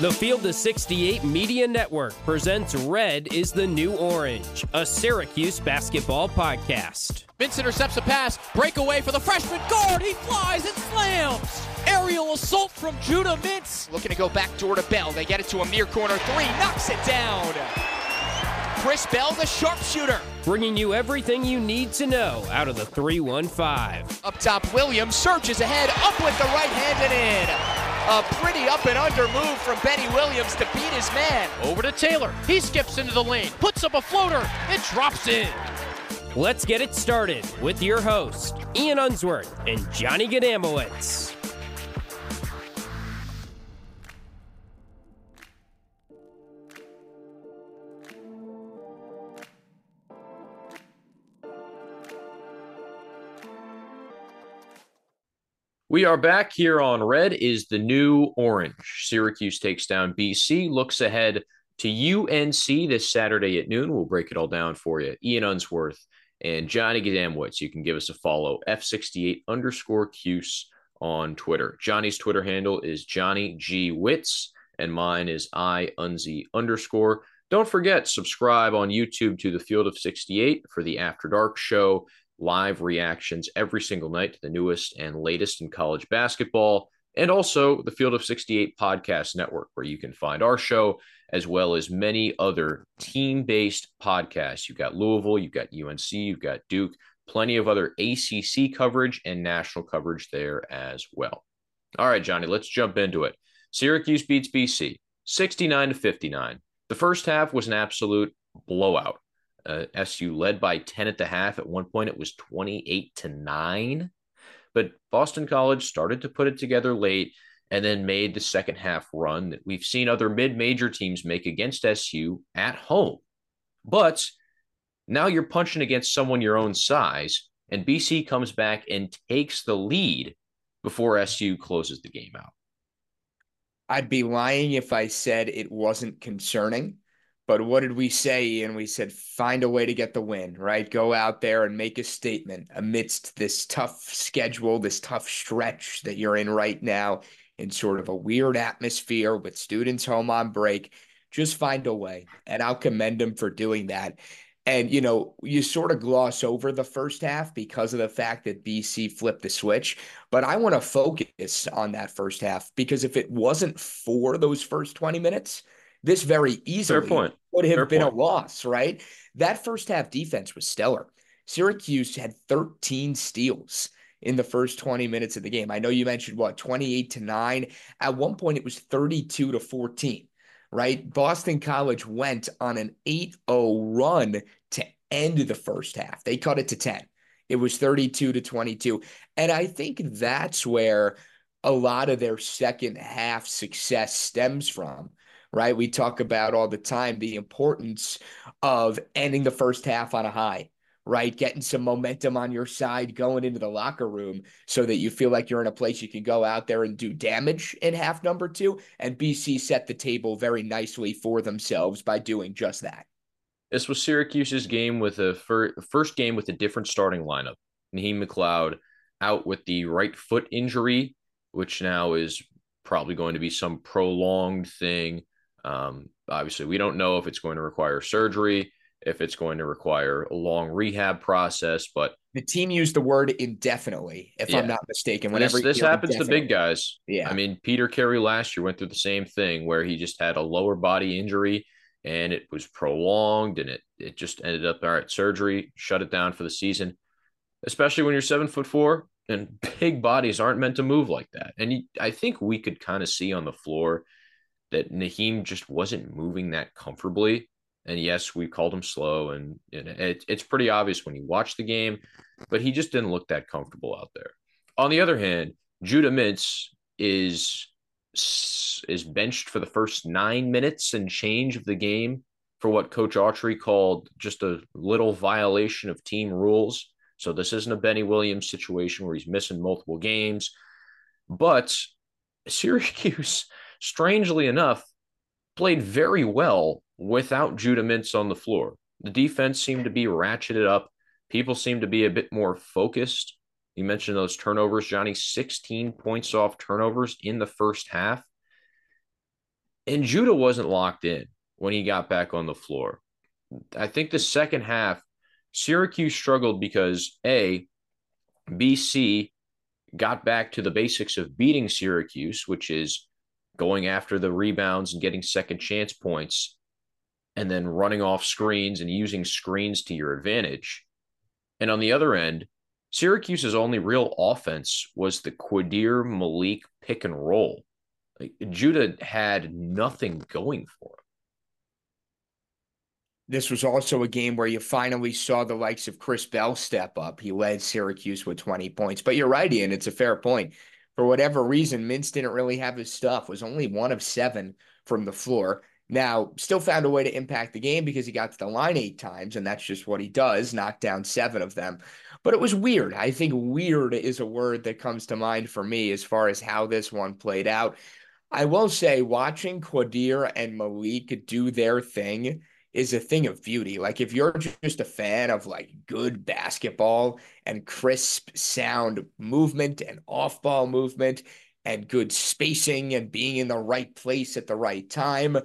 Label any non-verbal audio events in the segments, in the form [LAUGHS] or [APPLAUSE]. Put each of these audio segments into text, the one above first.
The Field of 68 Media Network presents Red is the New Orange, a Syracuse basketball podcast. Vince intercepts a pass, breakaway for the freshman guard. He flies and slams. Aerial assault from Judah Mintz. Looking to go back door to Bell. They get it to a near corner three, knocks it down. Chris Bell, the sharpshooter. Bringing you everything you need to know out of the 315. Up top, Williams surges ahead, up with the right hand and in. A pretty up and under move from Benny Williams to beat his man. Over to Taylor. He skips into the lane, puts up a floater, and drops in. Let's get it started with your host, Ian Unsworth and Johnny Gadamowitz. We are back here on Red is the new orange. Syracuse takes down BC, looks ahead to UNC this Saturday at noon. We'll break it all down for you. Ian Unsworth and Johnny Gadamwitz. You can give us a follow, F68 underscore Cuse on Twitter. Johnny's Twitter handle is Johnny G Witz, and mine is I Unzy underscore. Don't forget, subscribe on YouTube to the Field of 68 for the After Dark show live reactions every single night to the newest and latest in college basketball, and also the Field of 68 podcast network, where you can find our show as well as many other team based podcasts. You've got Louisville, you've got UNC, you've got Duke, plenty of other ACC coverage and national coverage there as well. All right, Johnny, let's jump into it. Syracuse beats BC 69 to 59. The first half was an absolute blowout. Uh, SU led by 10 at the half. At one point, it was 28 to 9. But Boston College started to put it together late and then made the second half run that we've seen other mid major teams make against SU at home. But now you're punching against someone your own size, and BC comes back and takes the lead before SU closes the game out. I'd be lying if I said it wasn't concerning. But what did we say? And we said, find a way to get the win, right? Go out there and make a statement amidst this tough schedule, this tough stretch that you're in right now, in sort of a weird atmosphere with students home on break. Just find a way. And I'll commend them for doing that. And, you know, you sort of gloss over the first half because of the fact that BC flipped the switch. But I want to focus on that first half because if it wasn't for those first 20 minutes, this very easily would have Fair been point. a loss, right? That first half defense was stellar. Syracuse had 13 steals in the first 20 minutes of the game. I know you mentioned what 28 to 9. At one point it was 32 to 14, right? Boston College went on an 8-0 run to end the first half. They cut it to 10. It was 32 to 22. And I think that's where a lot of their second half success stems from right? We talk about all the time the importance of ending the first half on a high, right? Getting some momentum on your side going into the locker room so that you feel like you're in a place you can go out there and do damage in half number two. And BC set the table very nicely for themselves by doing just that. This was Syracuse's game with a fir- first game with a different starting lineup. Naheem McLeod out with the right foot injury, which now is probably going to be some prolonged thing. Um, obviously, we don't know if it's going to require surgery, if it's going to require a long rehab process, but the team used the word indefinitely, if yeah. I'm not mistaken. Whenever this, this happens to big guys, yeah. I mean, Peter Carey last year went through the same thing where he just had a lower body injury and it was prolonged and it it just ended up all right surgery shut it down for the season especially when you're seven foot four and [LAUGHS] big bodies aren't meant to move like that and he, i think we could kind of see on the floor that Naheem just wasn't moving that comfortably and yes we called him slow and, and it, it's pretty obvious when you watch the game but he just didn't look that comfortable out there on the other hand judah mintz is is benched for the first nine minutes and change of the game for what Coach Autry called just a little violation of team rules. So this isn't a Benny Williams situation where he's missing multiple games. But [LAUGHS] Syracuse, strangely enough, played very well without Judah Mintz on the floor. The defense seemed to be ratcheted up. People seemed to be a bit more focused. You mentioned those turnovers, Johnny, 16 points off turnovers in the first half. And Judah wasn't locked in when he got back on the floor. I think the second half, Syracuse struggled because A, BC got back to the basics of beating Syracuse, which is going after the rebounds and getting second chance points, and then running off screens and using screens to your advantage. And on the other end, Syracuse's only real offense was the Quadir Maliq pick and roll. Like, Judah had nothing going for him. This was also a game where you finally saw the likes of Chris Bell step up. He led Syracuse with 20 points. But you're right, Ian. It's a fair point. For whatever reason, Mintz didn't really have his stuff, was only one of seven from the floor. Now, still found a way to impact the game because he got to the line eight times, and that's just what he does, knock down seven of them. But it was weird. I think weird is a word that comes to mind for me as far as how this one played out. I will say, watching Quadir and Maliq do their thing is a thing of beauty. Like, if you're just a fan of like good basketball and crisp sound movement and off ball movement and good spacing and being in the right place at the right time,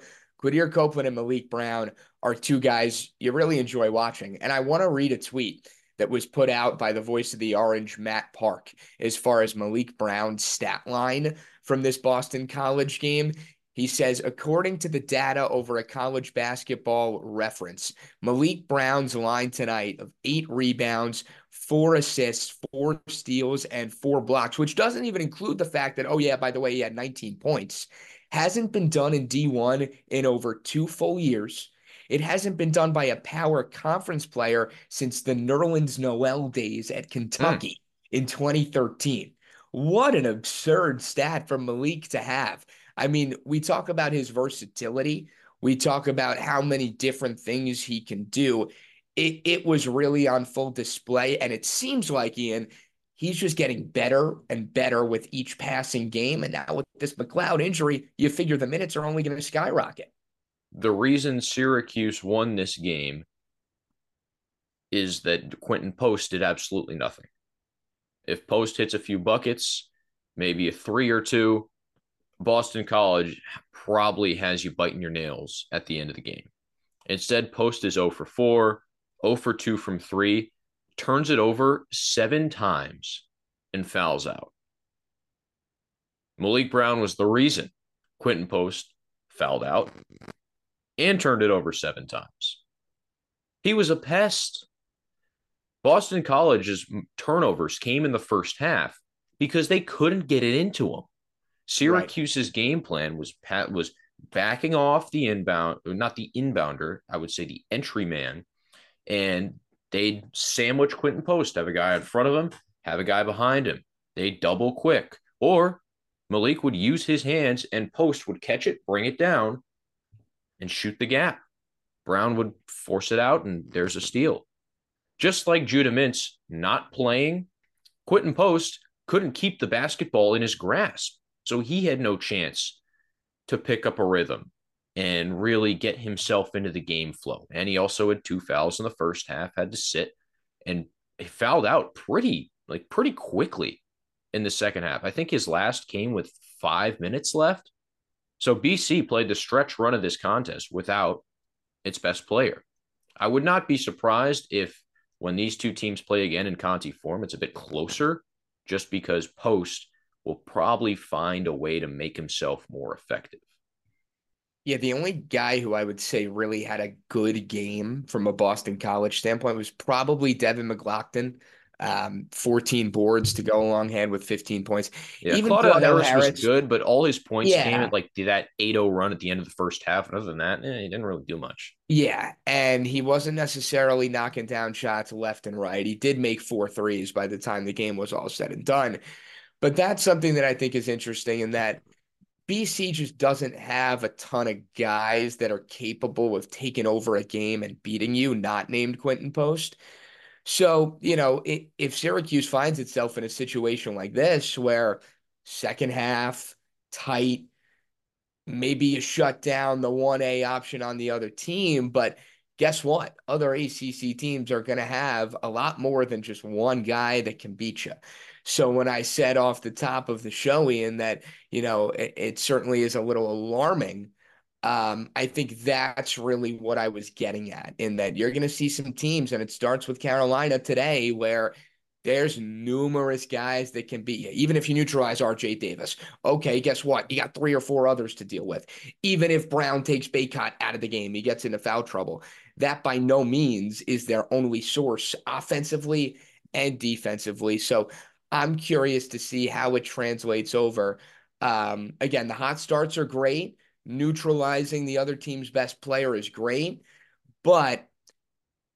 Quadir Copeland and Maliq Brown are two guys you really enjoy watching. And I want to read a tweet that was put out by the voice of the Orange, Matt Park, as far as Maliq Brown's stat line from this Boston College game. He says, according to the data over a college basketball reference, Maliq Brown's line tonight of eight rebounds, four assists, four steals, and four blocks, which doesn't even include the fact that, oh, yeah, by the way, he had 19 points, hasn't been done in D1 in over two full years. It hasn't been done by a power conference player since the Nerlens Noel days at Kentucky mm. in 2013. What an absurd stat for Maliq to have. I mean, we talk about his versatility. We talk about how many different things he can do. It, it was really on full display. And it seems like, Ian, he's just getting better and better with each passing game. And now with this McLeod injury, you figure the minutes are only going to skyrocket the reason Syracuse won this game is that Quinten Post did absolutely nothing. If Post hits a few buckets, maybe a three or two, Boston College probably has you biting your nails at the end of the game. Instead, Post is 0 for 4, 0 for 2 from 3, turns it over seven times and fouls out. Maliq Brown was the reason Quinten Post fouled out and turned it over seven times. He was a pest. Boston College's turnovers came in the first half because they couldn't get it into him. Syracuse's right. game plan was was backing off the inbound, not the inbounder, I would say the entry man, and they'd sandwich Quinten Post, have a guy in front of him, have a guy behind him. They double quick, or Maliq would use his hands and Post would catch it, bring it down, and shoot the gap. Brown would force it out, and there's a steal. Just like Judah Mintz not playing, Quinten Post couldn't keep the basketball in his grasp. So he had no chance to pick up a rhythm and really get himself into the game flow. And he also had two fouls in the first half, had to sit and he fouled out pretty like pretty quickly in the second half. I think his last came with five minutes left. So BC played the stretch run of this contest without its best player. I would not be surprised if when these two teams play again in Conte Forum, it's a bit closer just because Post will probably find a way to make himself more effective. Yeah, the only guy who I would say really had a good game from a Boston College standpoint was probably Devin McGlockton. um, 14 boards to go along hand with 15 points. Yeah, Even Claudell Harris, Harris, was good, but all his points yeah. came at like that 8-0 run at the end of the first half. And other than that, eh, he didn't really do much. Yeah, and he wasn't necessarily knocking down shots left and right. He did make four threes by the time the game was all said and done. But that's something that I think is interesting in that BC just doesn't have a ton of guys that are capable of taking over a game and beating you, not named Quinten Post. So, you know, if Syracuse finds itself in a situation like this where second half tight, maybe you shut down the 1A option on the other team, but guess what? Other ACC teams are going to have a lot more than just one guy that can beat you. So when I said off the top of the show, Ian, that, you know, it, it certainly is a little alarming um, I think that's really what I was getting at in that you're going to see some teams, and it starts with Carolina today, where there's numerous guys that can beat you. Even if you neutralize RJ Davis, okay, guess what? You got three or four others to deal with. Even if Brown takes Bacot out of the game, he gets into foul trouble. That by no means is their only source offensively and defensively. So I'm curious to see how it translates over. Um, again, the hot starts are great neutralizing the other team's best player is great, but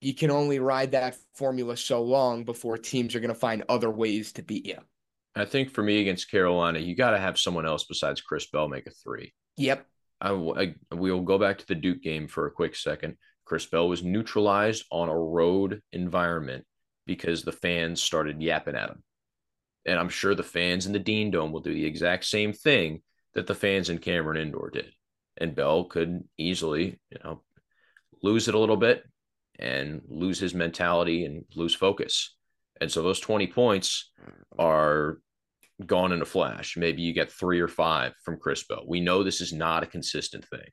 you can only ride that formula so long before teams are going to find other ways to beat you. I think for me against Carolina, you got to have someone else besides Chris Bell make a three. Yep. I, I, we'll go back to the Duke game for a quick second. Chris Bell was neutralized on a road environment because the fans started yapping at him. And I'm sure the fans in the Dean Dome will do the exact same thing that the fans in Cameron Indoor did and Bell could easily, you know, lose it a little bit and lose his mentality and lose focus. And so those 20 points are gone in a flash. Maybe you get three or five from Chris Bell. We know this is not a consistent thing.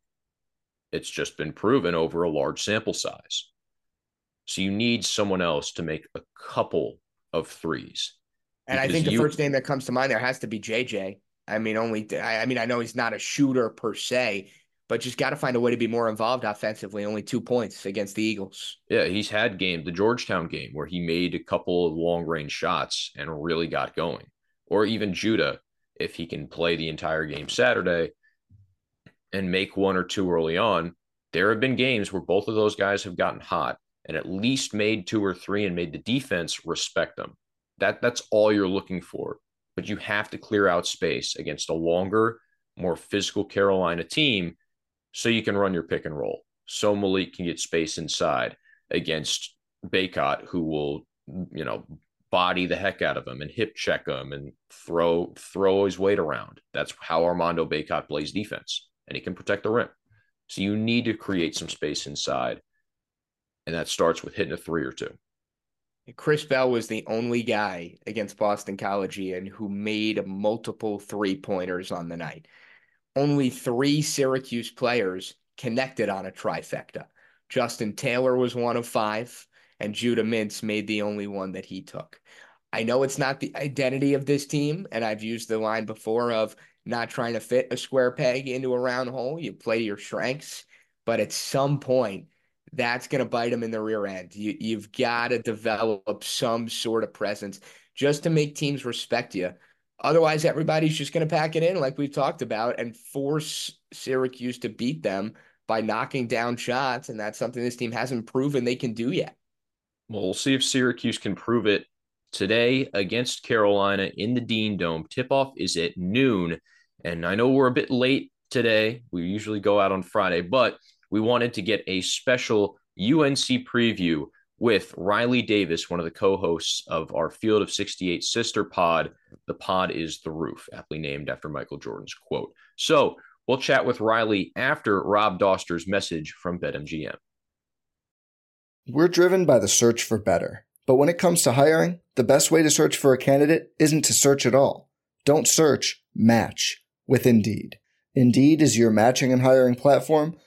It's just been proven over a large sample size. So you need someone else to make a couple of threes. And I think the you, first name that comes to mind there has to be JJ. I mean, only I, I mean, I know he's not a shooter per se, but just got to find a way to be more involved offensively. Only two points against the Eagles. Yeah, he's had game the Georgetown game where he made a couple of long range shots and really got going, or even Judah if he can play the entire game Saturday and make one or two early on. There have been games where both of those guys have gotten hot and at least made two or three and made the defense respect them. That that's all you're looking for but you have to clear out space against a longer, more physical Carolina team so you can run your pick and roll. So Maliq can get space inside against Bacot, who will, you know, body the heck out of him and hip check him and throw throw his weight around. That's how Armando Bacot plays defense, and he can protect the rim. So you need to create some space inside, and that starts with hitting a three or two. Chris Bell was the only guy against Boston College and who made multiple three pointers on the night. Only three Syracuse players connected on a trifecta. Justin Taylor was one of five, and Judah Mintz made the only one that he took. I know it's not the identity of this team, and I've used the line before of not trying to fit a square peg into a round hole. You play to your strengths, but at some point, that's going to bite them in the rear end. You, you've got to develop some sort of presence just to make teams respect you. Otherwise, everybody's just going to pack it in, like we've talked about, and force Syracuse to beat them by knocking down shots. And that's something this team hasn't proven they can do yet. Well, we'll see if Syracuse can prove it today against Carolina in the Dean Dome. Tip off is at noon. And I know we're a bit late today. We usually go out on Friday, but we wanted to get a special UNC preview with Riley Davis, one of the co hosts of our Field of 68 sister pod. The pod is The Roof, aptly named after Michael Jordan's quote. So we'll chat with Riley after Rob Dauster's message from BetMGM. We're driven by the search for better. But when it comes to hiring, the best way to search for a candidate isn't to search at all. Don't search, match with Indeed. Indeed is your matching and hiring platform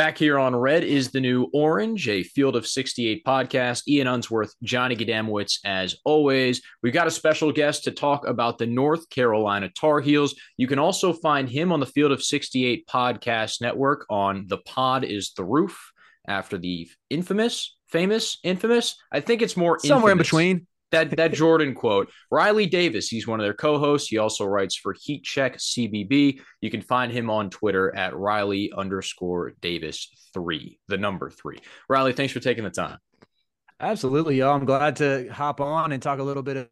Back here on Red is the new Orange, a Field of 68 podcast. Ian Unsworth, Johnny Gadamowicz, as always. We've got a special guest to talk about the North Carolina Tar Heels. You can also find him on the Field of 68 podcast network on The Pod is the Roof after the infamous, famous, infamous. I think it's more somewhere infamous. in between that that Jordan quote. Riley Davis, he's one of their co-hosts. He also writes for Heat Check CBB. You can find him on Twitter at Riley underscore Davis three, the number three. Riley, thanks for taking the time. Absolutely, y'all. I'm glad to hop on and talk a little bit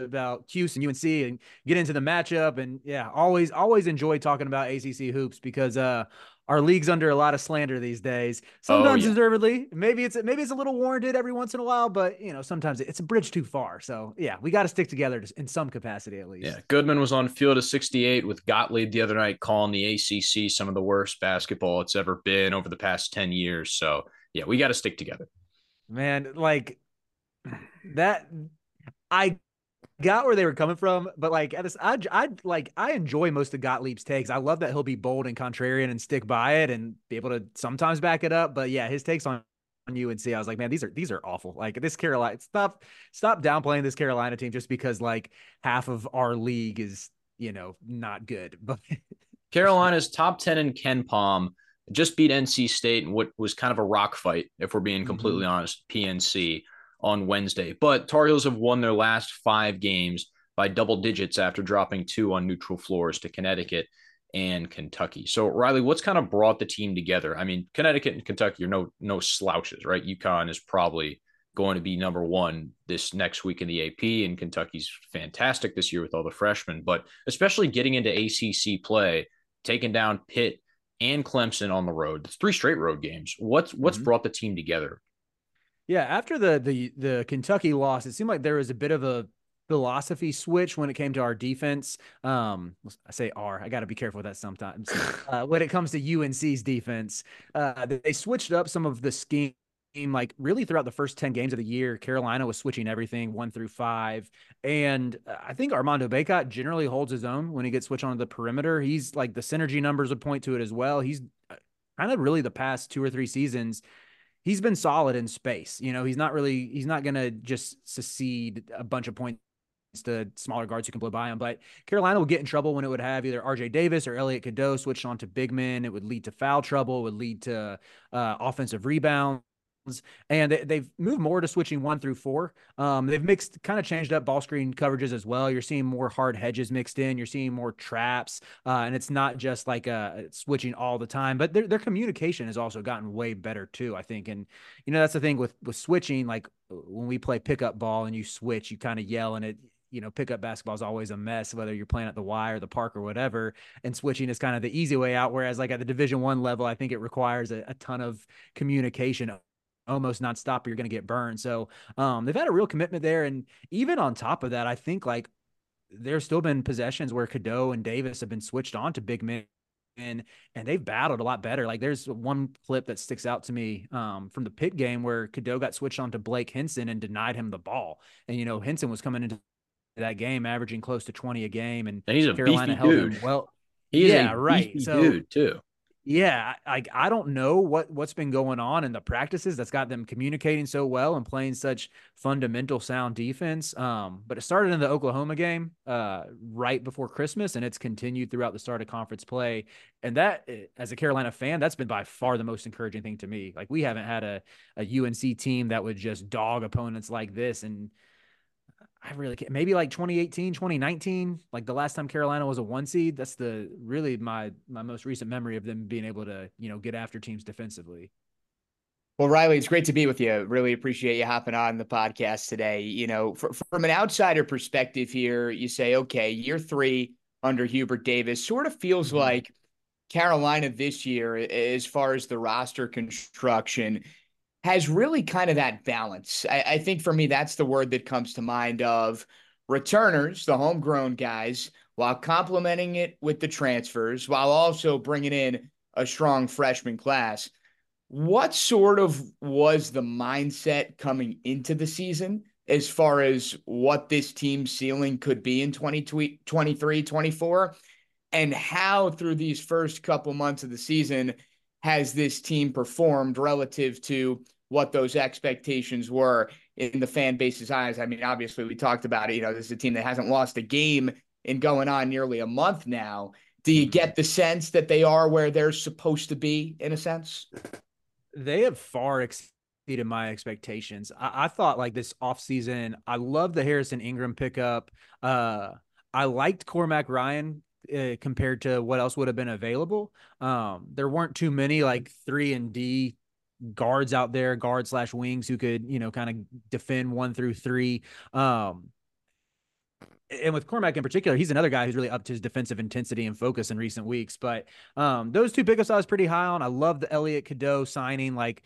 about Cuse and UNC and get into the matchup. And yeah, always always enjoy talking about ACC hoops because uh our league's under a lot of slander these days. Sometimes oh, yeah. deservedly. Maybe it's maybe it's a little warranted every once in a while, but you know sometimes it's a bridge too far. So yeah, we got to stick together in some capacity at least. Yeah, Goodman was on field of 68 with Gottlieb the other night, calling the ACC some of the worst basketball it's ever been over the past 10 years. So yeah, we got to stick together. Man, like that. I got where they were coming from, but like at this, I I like I enjoy most of Gottlieb's takes. I love that he'll be bold and contrarian and stick by it and be able to sometimes back it up. But yeah, his takes on on UNC, I was like, man, these are these are awful. Like this Carolina, stop stop downplaying this Carolina team just because like half of our league is you know not good. But [LAUGHS] Carolina's top ten in KenPom just beat NC State in what was kind of a rock fight, if we're being completely mm-hmm. honest. PNC on Wednesday. But Tar Heels have won their last five games by double digits after dropping two on neutral floors to Connecticut and Kentucky. So Riley, what's kind of brought the team together? I mean, Connecticut and Kentucky are no no slouches, right? UConn is probably going to be number one this next week in the AP. And Kentucky's fantastic this year with all the freshmen, but especially getting into ACC play, taking down Pitt and Clemson on the road. It's three straight road games. What's what's mm-hmm. brought the team together? Yeah, after the the the Kentucky loss, it seemed like there was a bit of a philosophy switch when it came to our defense. Um, I say our, I got to be careful with that sometimes. [LAUGHS] Uh, when it comes to UNC's defense, uh, they switched up some of the scheme like really throughout the first 10 games of the year, Carolina was switching everything one through five. And uh, I think Armando Bacot generally holds his own when he gets switched onto the perimeter. He's like the synergy numbers would point to it as well. He's uh, kind of really the past two or three seasons. He's been solid in space. You know, he's not really, he's not going to just secede a bunch of points to smaller guards who can blow by him. But Carolina will get in trouble when it would have either RJ Davis or Elliot Cadeau switched on to big men. It would lead to foul trouble, it would lead to uh, offensive rebounds and they, have moved more to switching one through four. Um, they've mixed, kind of changed up ball screen coverages as well. You're seeing more hard hedges mixed in. You're seeing more traps, uh, and it's not just like uh, switching all the time. But their their communication has also gotten way better too. I think, and you know that's the thing with with switching. Like when we play pickup ball and you switch, you kind of yell and it you know, pickup basketball is always a mess, whether you're playing at the Y or the park or whatever. And switching is kind of the easy way out. Whereas, like at the Division One level, I think it requires a, a ton of communication almost not stop or you're going to get burned. So um, they've had a real commitment there. And even on top of that, I think like there's still been possessions where Cadeau and Davis have been switched on to big men and and they've battled a lot better. Like there's one clip that sticks out to me um, from the Pitt game where Cadeau got switched on to Blake Hinson and denied him the ball. And you know Hinson was coming into that game averaging close to 20 a game, and, and he's a Carolina held dude. him well. He yeah, right. So, dude too yeah, like I don't know what what's been going on in the practices that's got them communicating so well and playing such fundamental sound defense. Um, but it started in the Oklahoma game uh, right before Christmas, and it's continued throughout the start of conference play. And that, eh, as a Carolina fan, that's been by far the most encouraging thing to me. Like we haven't had a a UNC team that would just dog opponents like this and I really can't. Maybe like 2018, 2019, like the last time Carolina was a one seed. That's the really my my most recent memory of them being able to you know get after teams defensively. Well, Riley, it's great to be with you. Really appreciate you hopping on the podcast today. You know, for, from an outsider perspective here, you say, okay, year three under Hubert Davis sort of feels mm-hmm. like Carolina this year, as far as the roster construction, has really kind of that balance. I, I, think for me, that's the word that comes to mind of returners, the homegrown guys, while complementing it with the transfers, while also bringing in a strong freshman class. What sort of was the mindset coming into the season as far as what this team's ceiling could be in 2023, 24? And how, through these first couple months of the season, has this team performed relative to what those expectations were in the fan base's eyes. I mean, obviously, we talked about it. You know, this is a team that hasn't lost a game in going on nearly a month now. Do you get the sense that they are where they're supposed to be in a sense? They have far exceeded my expectations. I, I thought like this offseason, I love the Harrison Ingram pickup. Uh, I liked Cormac Ryan uh, compared to what else would have been available. Um, there weren't too many like three and D guards out there, guard slash wings who could, you know, kind of defend one through three. Um, and with Cormac in particular, he's another guy who's really up to his defensive intensity and focus in recent weeks. But um, those two pickups I was pretty high on. I love the Elliot Cadeau signing. Like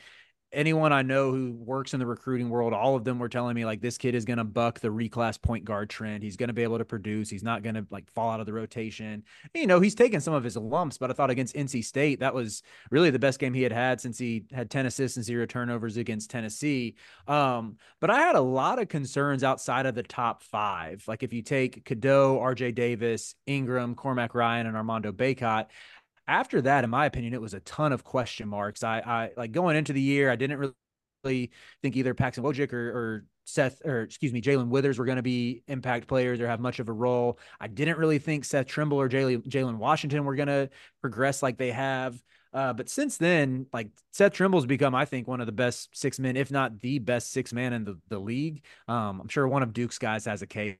anyone I know who works in the recruiting world, all of them were telling me like this kid is going to buck the reclass point guard trend. He's going to be able to produce. He's not going to like fall out of the rotation. And, you know, he's taken some of his lumps, but I thought against NC State that was really the best game he had had since he had 10 assists and zero turnovers against Tennessee. Um, but I had a lot of concerns outside of the top five. Like if you take Cadeau, RJ Davis, Ingram, Cormac Ryan, and Armando Bacot, after that, in my opinion, it was a ton of question marks. I, I like going into the year, I didn't really think either Paxton Wojcik or, or Seth, or excuse me, Jalen Withers were going to be impact players or have much of a role. I didn't really think Seth Trimble or Jalen Washington were going to progress like they have. Uh, but since then, like Seth Trimble's become, I think, one of the best six men, if not the best six man in the, the league. Um, I'm sure one of Duke's guys has a case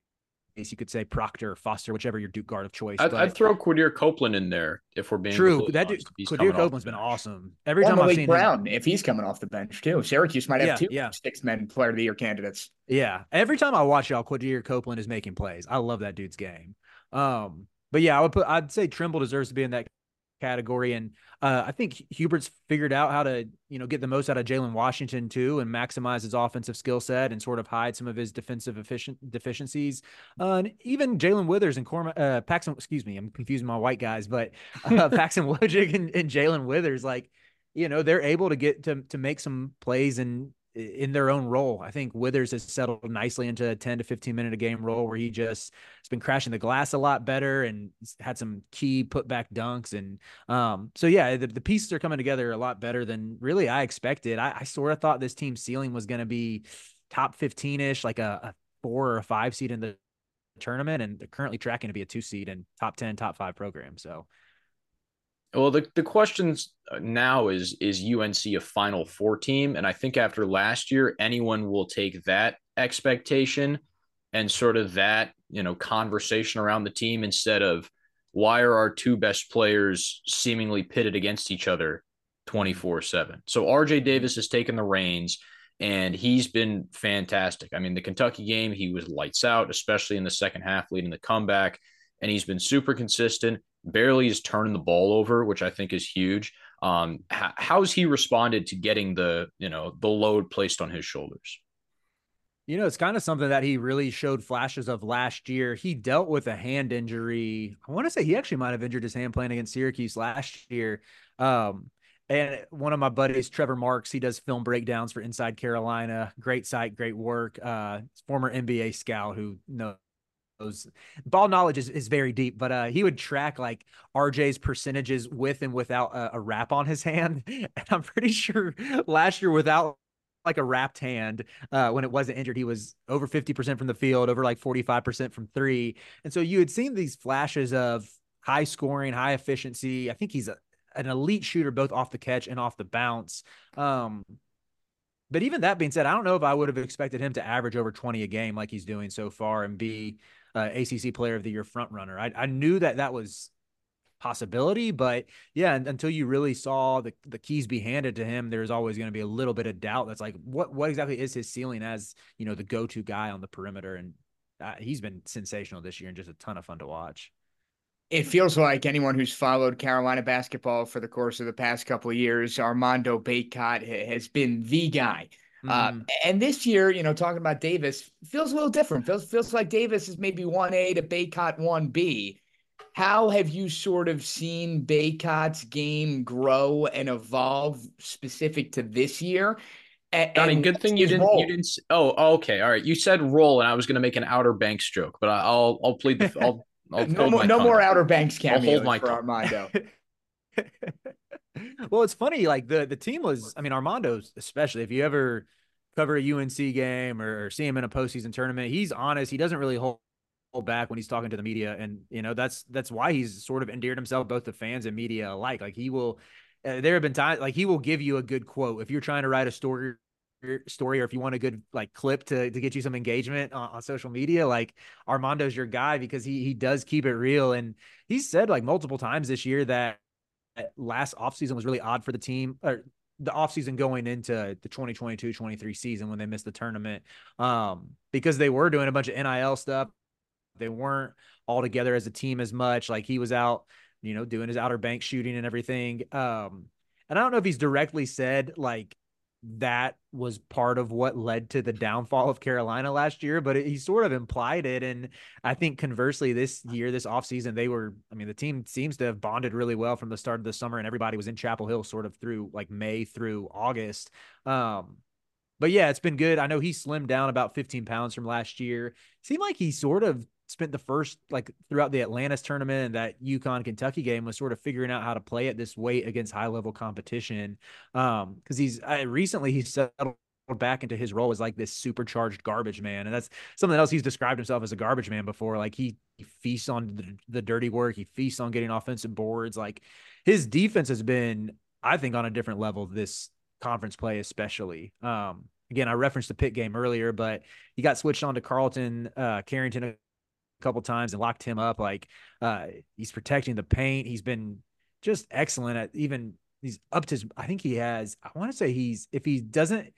You could say Proctor, Foster, whichever your Duke guard of choice. I'd, I'd throw Quadir Copeland in there if we're being true. That dude, Quadir Copeland's been awesome. Every or time Maliq I've seen Brown, him, if he's coming off the bench too, Syracuse might have Yeah, two yeah. six men player of the year candidates. Yeah. Every time I watch y'all, Quadir Copeland is making plays. I love that dude's game. Um, but yeah, I would put I'd say Trimble deserves to be in that category. And uh, I think Hubert's figured out how to, you know, get the most out of Jalen Washington too and maximize his offensive skill set and sort of hide some of his defensive efficient deficiencies. Uh, and even Jalen Withers and Corma, uh, Paxton, excuse me, I'm confusing my white guys, but uh, [LAUGHS] Paxton Wojcik and, and Jalen Withers, like, you know, they're able to get to to make some plays and in their own role. I think Withers has settled nicely into a 10 to 15 minute a game role where he just has been crashing the glass a lot better and had some key putback dunks. And um, so, yeah, the, the pieces are coming together a lot better than really I expected. I, I sort of thought this team ceiling was going to be top 15 ish, like a, a four or a five seed in the tournament. And they're currently tracking to be a two seed and top 10, top five program. So, Well, the the questions uh, now is is UNC a Final Four team, and I think after last year, anyone will take that expectation and sort of that you know conversation around the team instead of why are our two best players seemingly pitted against each other 24 7 so rj davis has taken the reins and he's been fantastic. I mean the kentucky game he was lights out especially in the second half leading the comeback and he's been super consistent barely is turning the ball over which i think is huge um h- how's he responded to getting the you know the load placed on his shoulders You know, it's kind of something that he really showed flashes of last year. He dealt with a hand injury. I want to say he actually might have injured his hand playing against Syracuse last year. Um, and one of my buddies, Trevor Marks, he does film breakdowns for Inside Carolina. Great site, great work. Uh, former NBA scout who knows ball knowledge is, is very deep, but uh, he would track like RJ's percentages with and without a, a wrap on his [LAUGHS] hand. And I'm pretty sure last year without like a wrapped hand uh, when it wasn't injured. He was over 50% from the field, over like 45% from three. And so you had seen these flashes of high scoring, high efficiency. I think he's a, an elite shooter, both off the catch and off the bounce. Um, but even that being said, I don't know if I would have expected him to average over 20 a game like he's doing so far and be uh, ACC Player of the Year front runner. I, I knew that that was possibility, but yeah, until you really saw the, the keys be handed to him, there's always going to be a little bit of doubt. That's like, what what exactly is his ceiling as you know the go to guy on the perimeter? And uh, he's been sensational this year and just a ton of fun to watch. It feels like anyone who's followed Carolina basketball for the course of the past couple of years, Armando Bacot has been the guy. Uh, Mhm. and this year, you know, talking about Davis feels a little different. Feels feels like Davis is maybe one A to Bacot one B. How have you sort of seen Bacot's game grow and evolve specific to this year? And good thing you didn't. role? You didn't. Oh, okay, all right. You said roll, and I was going to make an Outer Banks joke, but I'll I'll plead the. [LAUGHS] I'll, I'll no more, no more Outer Banks I'll hold cameos my for tongue. Armando. [LAUGHS] well, it's funny. Like the the team was. I mean, Armando's especially. If you ever cover a UNC game or, or see him in a postseason tournament, he's honest. He doesn't really hold, back when he's talking to the media, and you know that's that's why he's sort of endeared himself both to fans and media alike. Like he will. Uh, there have been times like he will give you a good quote if you're trying to write a story story or if you want a good like clip to to get you some engagement on, on social media like Armando's your guy because he he does keep it real and he's said like multiple times this year that last offseason was really odd for the team or the offseason going into the 2022-23 season when they missed the tournament um because they were doing a bunch of NIL stuff. They weren't all together as a team as much. Like he was out you know doing his outer bank shooting and everything um and I don't know if he's directly said like that was part of what led to the downfall of Carolina last year, but he sort of implied it. And I think conversely, this year, this offseason, they were, I mean, the team seems to have bonded really well from the start of the summer, and everybody was in Chapel Hill sort of through like May through August. Um, but yeah, it's been good. I know he slimmed down about 15 pounds from last year. Seemed like he sort of spent the first like throughout the Atlantis tournament and that UConn Kentucky game was sort of figuring out how to play at this weight against high level competition. Um, because he's I, recently he settled back into his role as like this supercharged garbage man, and that's something else he's described himself as a garbage man before. Like he, he feasts on the, the dirty work, he feasts on getting offensive boards. Like his defense has been, I think, on a different level this conference play, especially. Um, again, I referenced the Pitt game earlier, but he got switched on to Carlton uh, Carrington couple times and locked him up. Like uh, he's protecting the paint. He's been just excellent at even he's up to I think he has I want to say he's if he doesn't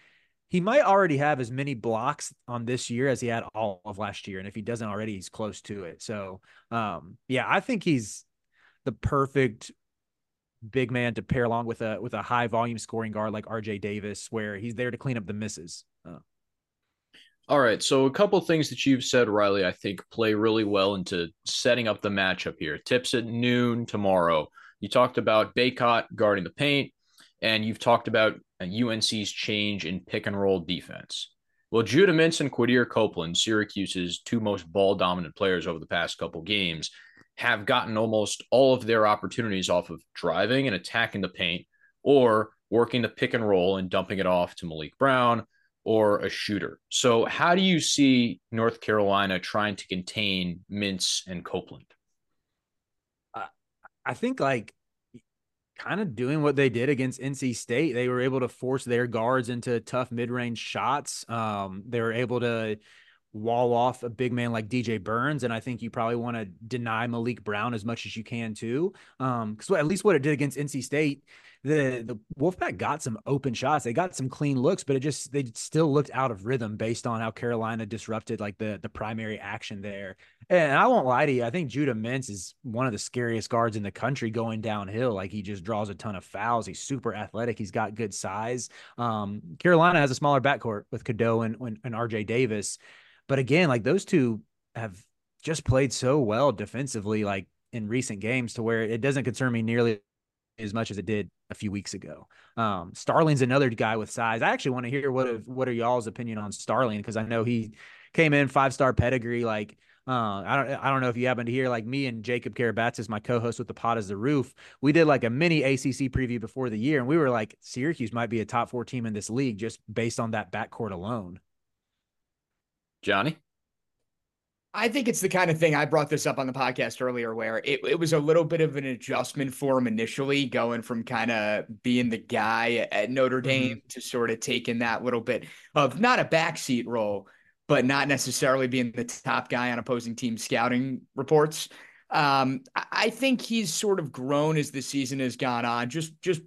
he might already have as many blocks on this year as he had all of last year and if he doesn't already he's close to it. So um yeah, I think he's the perfect big man to pair along with a with a high volume scoring guard like RJ Davis where he's there to clean up the misses. Uh, all right. So a couple things that you've said, Riley, I think play really well into setting up the matchup here. Tips at noon tomorrow. You talked about Bacot guarding the paint, and you've talked about UNC's change in pick and roll defense. Well, Judah Mintz and Quadir Copeland, Syracuse's two most ball dominant players over the past couple games, have gotten almost all of their opportunities off of driving and attacking the paint or working the pick and roll and dumping it off to Maliq Brown or a shooter. So, how do you see North Carolina trying to contain Mintz and Copeland? I think like kind of doing what they did against NC State. They were able to force their guards into tough mid-range shots. Um, they were able to wall off a big man like DJ Burns, and I think you probably want to deny Maliq Brown as much as you can too. Um, because at least what it did against NC State, the the Wolfpack got some open shots. They got some clean looks, but it just they still looked out of rhythm based on how Carolina disrupted like the the primary action there. And I won't lie to you, I think Judah Mintz is one of the scariest guards in the country going downhill. Like he just draws a ton of fouls. He's super athletic. He's got good size. Um, Carolina has a smaller backcourt with Cadeau and, and, and RJ Davis. But again, like those two have just played so well defensively, like in recent games, to where it doesn't concern me nearly as much as it did a few weeks ago. Um, Starling's another guy with size. I actually want to hear what what are y'all's opinion on Starling because I know he came in five star pedigree. Like uh, I don't I don't know if you happen to hear like me and Jacob Karabatsis, my co-host with the Pod is the Roof. We did like a mini ACC preview before the year, and we were like Syracuse might be a top four team in this league just based on that backcourt alone. Johnny? I think it's the kind of thing I brought this up on the podcast earlier where it, it was a little bit of an adjustment for him initially, going from kind of being the guy at Notre mm-hmm. Dame mm-hmm. to sort of taking that little bit of not a backseat role, but not necessarily being the top guy on opposing team scouting reports. Um, I think he's sort of grown as the season has gone on, just just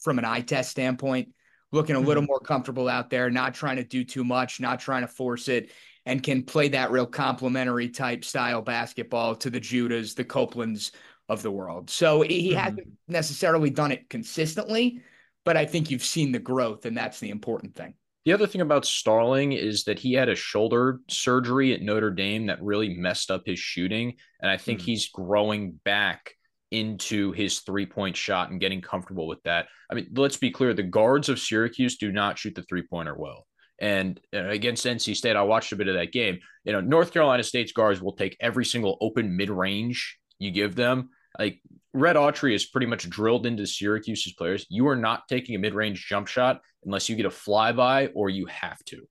from an eye test standpoint looking a little mm-hmm. more comfortable out there, not trying to do too much, not trying to force it, and can play that real complementary type style basketball to the Judahs, the Copelands of the world. So he mm-hmm. hasn't necessarily done it consistently, but I think you've seen the growth, and that's the important thing. The other thing about Starling is that he had a shoulder surgery at Notre Dame that really messed up his shooting. And I think mm-hmm. he's growing back into his three point shot and getting comfortable with that. I mean, let's be clear the guards of Syracuse do not shoot the three pointer well. And against NC State, I watched a bit of that game. You know, North Carolina State's guards will take every single open mid range you give them. Like Red Autry is pretty much drilled into Syracuse's players. You are not taking a mid range jump shot unless you get a flyby or you have to.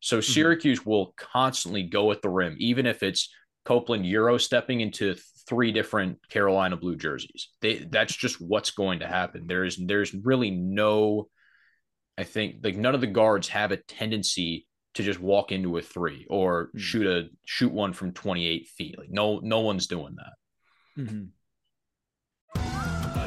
So mm-hmm. Syracuse mm-hmm. will constantly go at the rim, even if it's Copeland Euro stepping into three different Carolina blue jerseys. They that's just what's going to happen. There's there's really no I think like none of the guards have a tendency to just walk into a three or mm-hmm. shoot a shoot one from 28 feet. Like no no one's doing that. Mm-hmm.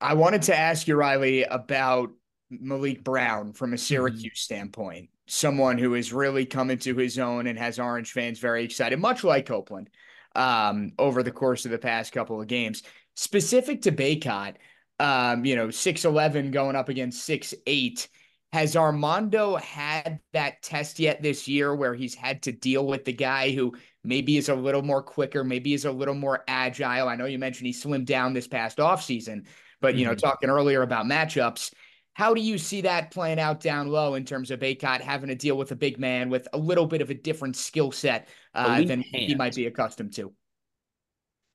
I wanted to ask you, Riley, about Maliq Brown from a mm-hmm. Syracuse mm-hmm. standpoint. someone who is really coming to his own and has Orange fans very excited, much like Copeland, um, over the course of the past couple of games. Specific to Bacot, um, you know, 6'11 going up against 6'8. Has Armando had that test yet this year where he's had to deal with the guy who maybe is a little more quicker, maybe is a little more agile? I know you mentioned he slimmed down this past offseason, but, you mm-hmm. know, talking earlier about matchups, how do you see that playing out down low in terms of Bacot having to deal with a big man with a little bit of a different skill set uh, than he might be accustomed to?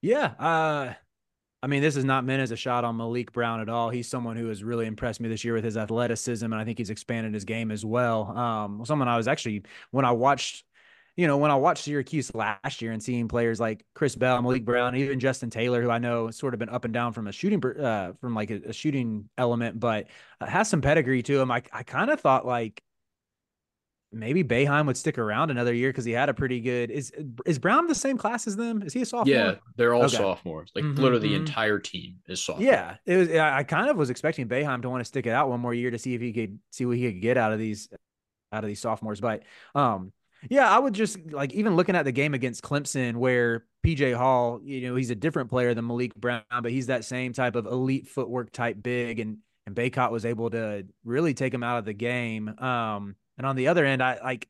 Yeah. Uh, I mean, this is not meant as a shot on Maliq Brown at all. He's someone who has really impressed me this year with his athleticism, and I think he's expanded his game as well. Um, someone I was actually when I watched, you know, when I watched Syracuse last year and seeing players like Chris Bell, Maliq Brown, even Justin Taylor, who I know sort of been up and down from a shooting, uh, from like a, a shooting element, but uh, has some pedigree to him. I I kind of thought like maybe Boeheim would stick around another year because he had a pretty good. Is is Brown the same class as them? Is he a sophomore? Yeah, they're all okay. sophomores. Like mm-hmm, literally the mm-hmm. entire team is sophomore. Yeah, it was. I kind of was expecting Boeheim to want to stick it out one more year to see if he could see what he could get out of these out of these sophomores. But um, yeah, I would just like even looking at the game against Clemson where PJ Hall, you know, he's a different player than Maliq Brown, but he's that same type of elite footwork type big and and Bacot was able to really take him out of the game. Um, and on the other end, I like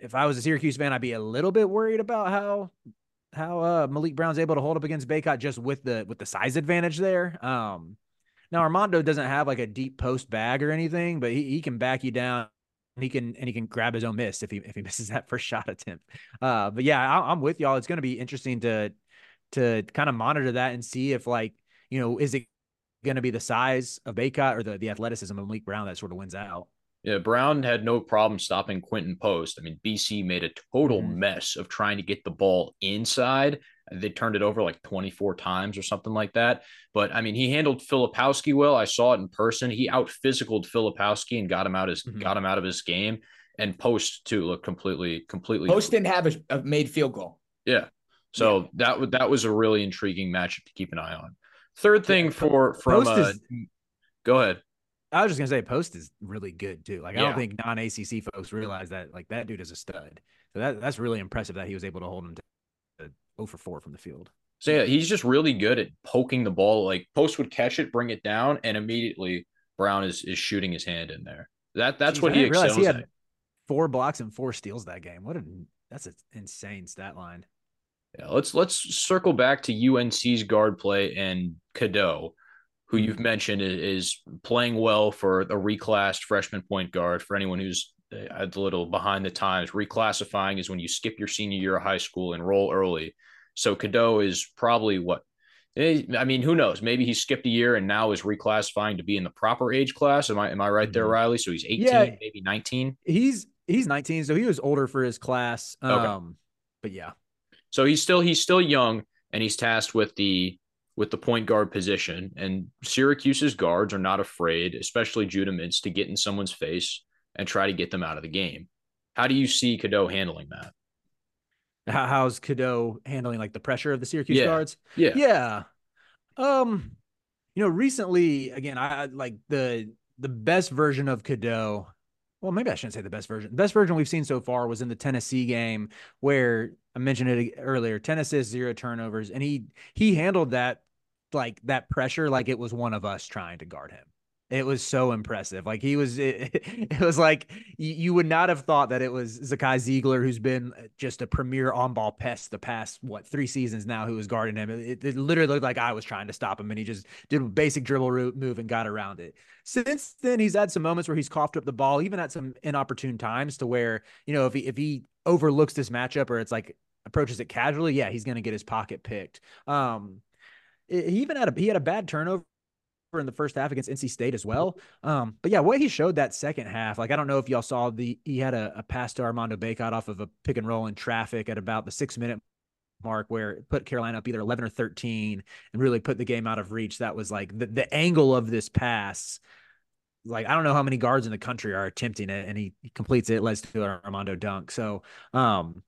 if I was a Syracuse fan, I'd be a little bit worried about how how uh, Maliq Brown's able to hold up against Bacot just with the with the size advantage there. Um, now Armando doesn't have like a deep post bag or anything, but he, he can back you down. And he can and he can grab his own miss if he if he [LAUGHS] misses that first shot attempt. Uh, but yeah, I, I'm with y'all. It's going to be interesting to to kind of monitor that and see if like you know is it going to be the size of Bacot or the the athleticism of Maliq Brown that sort of wins out. Yeah, Brown had no problem stopping Quinten Post. I mean, BC made a total mm-hmm. mess of trying to get the ball inside. They turned it over like 24 times or something like that. But I mean, he handled Filipowski well. I saw it in person. He out physicaled Filipowski and got him out his mm-hmm. got him out of his game. And Post too looked completely completely. Post didn't have a, a made field goal. Yeah, so yeah. that that was a really intriguing matchup to keep an eye on. Third thing yeah, for from uh, is, go ahead. I was just gonna say Post is really good too. Like I don't think non ACC folks realize that like that dude is a stud. So that that's really impressive that he was able to hold him to, to 0 for 4 from the field. So yeah, he's just really good at poking the ball. Like Post would catch it, bring it down, and immediately Brown is is shooting his hand in there. That that's Jeez, what he excels he had at. Four blocks and four steals that game. What a that's an insane stat line. Yeah, let's let's circle back to UNC's guard play and Cadeau who hmm. you've mentioned is playing well for a reclassed freshman point guard. For anyone who's uh, a little behind the times, reclassifying is when you skip your senior year of high school and roll early. So Cadeau is probably what eh, I mean, who knows? Maybe he skipped a year and now is reclassifying to be in the proper age class. Am I am I right there, mm-hmm. Riley? So he's 18, yeah, maybe 19. He's he's 19, so he was older for his class. Um, okay. but yeah. So he's still he's still young and he's tasked with the with the point guard position. And Syracuse's guards are not afraid, especially Judah Mintz, to get in someone's face and try to get them out of the game. How do you see Cadeau handling that? How's Cadeau handling like the pressure of the Syracuse yeah. guards? Yeah. Yeah. Um, you know, recently, again, I like the the best version of Cadeau. Well, maybe I shouldn't say the best version. The best version we've seen so far was in the Tennessee game where I mentioned it earlier, 10 assists, zero turnovers, and he he handled that like that pressure like it was one of us trying to guard him. It was so impressive. Like he was, it, [LAUGHS] it was like you, you, would not have thought that it was Zakai Ziegler, who's been uh, just a premier on ball pest the past, what, three seasons now, who was guarding him. It, it, literally looked like I was trying to stop him and he just did a basic dribble route move and got around it. Since then, he's had some moments where he's coughed up the ball, even at some inopportune times to where, you know, if he, if he overlooks this matchup or it's like approaches it casually, yeah, he's going to get his pocket picked. Um, he even had a he had a bad turnover in the first half against NC State as well. Um, but yeah, what he showed that second half, like I don't know if y'all saw the he had a, a pass to Armando Bacot off of a pick and roll in traffic at about the six minute mark where it put Carolina up either 11 or 13 and really put the game out of reach. That was like the, the angle of this pass. Like, I don't know how many guards in the country are attempting it and he, he completes it, leads to an Armando dunk. So, um,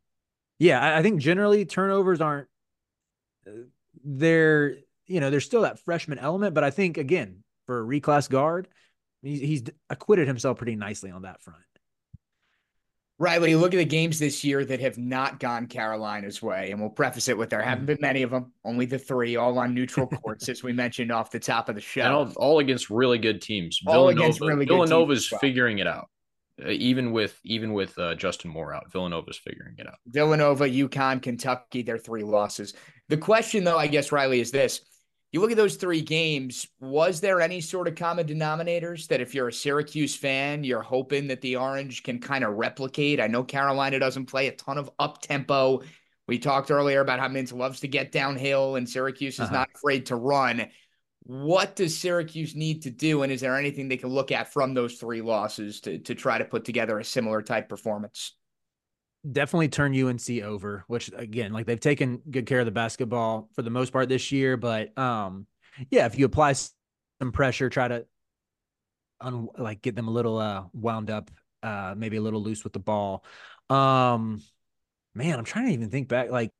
yeah, I, I think generally turnovers aren't, uh, they're, you know, there's still that freshman element, but I think again for a reclass guard, he's, he's acquitted himself pretty nicely on that front. Right. When you look at the games this year that have not gone Carolina's way, and we'll preface it with there haven't been many of them, only the three, all on neutral [LAUGHS] courts, as we mentioned off the top of the show. All, all against really good teams. All Villanova, against really good Villanova's teams as well. figuring it out. Uh, even with even with uh, Justin Moore out, Villanova's figuring it out. Villanova, UConn, Kentucky, their three losses. The question, though, I guess, Riley, is this. You look at those three games, was there any sort of common denominators that if you're a Syracuse fan, you're hoping that the Orange can kind of replicate? I know Carolina doesn't play a ton of up tempo. We talked earlier about how Mintz loves to get downhill and Syracuse is Uh-huh. not afraid to run. What does Syracuse need to do? And is there anything they can look at from those three losses to, to try to put together a similar type performance? Definitely turn UNC over, which again, like they've taken good care of the basketball for the most part this year. But um, yeah, if you apply some pressure, try to un- like get them a little uh wound up, uh, maybe a little loose with the ball. Um, man, I'm trying to even think back, like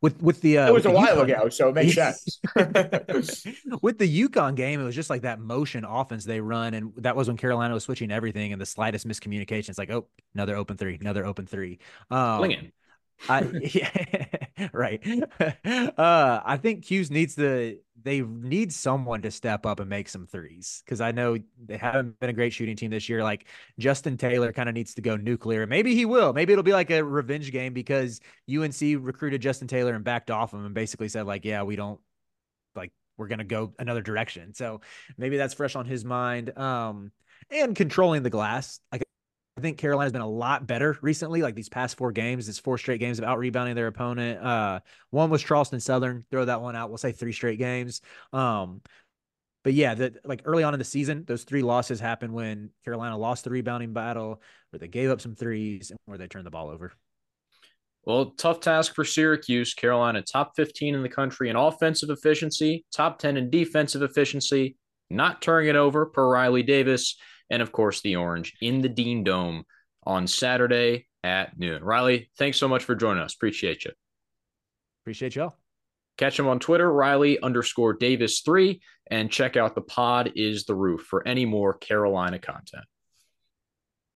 with with the uh, It was a while UConn ago, so it makes sense. [LAUGHS] with the UConn game, it was just like that motion offense they run, and that was when Carolina was switching everything, and the slightest miscommunication, it's like, oh, another open three, another open three. Um, Fling it. I [LAUGHS] yeah, right. [LAUGHS] uh, I think 'Cuse needs to. They need someone to step up and make some threes because I know they haven't been a great shooting team this year. Like Justin Taylor kind of needs to go nuclear. Maybe he will. Maybe it'll be like a revenge game because UNC recruited Justin Taylor and backed off him and basically said like, yeah, we don't like we're gonna go another direction. So maybe that's fresh on his mind. Um, and controlling the glass. Like I think Carolina's been a lot better recently. Like these past four games, it's four straight games of out rebounding their opponent. Uh, one was Charleston Southern. Throw that one out. We'll say three straight games. Um, but yeah, the like early on in the season, those three losses happened when Carolina lost the rebounding battle, where they gave up some threes, and where they turned the ball over. Well, tough task for Syracuse. Carolina, top 15 in the country in offensive efficiency, top 10 in defensive efficiency, not turning it over per Riley Davis, and of course, the Orange in the Dean Dome on Saturday at noon. Riley, thanks so much for joining us. Appreciate you. Appreciate y'all. Catch him on Twitter, Riley underscore Davis3, and check out the pod is the roof for any more Carolina content.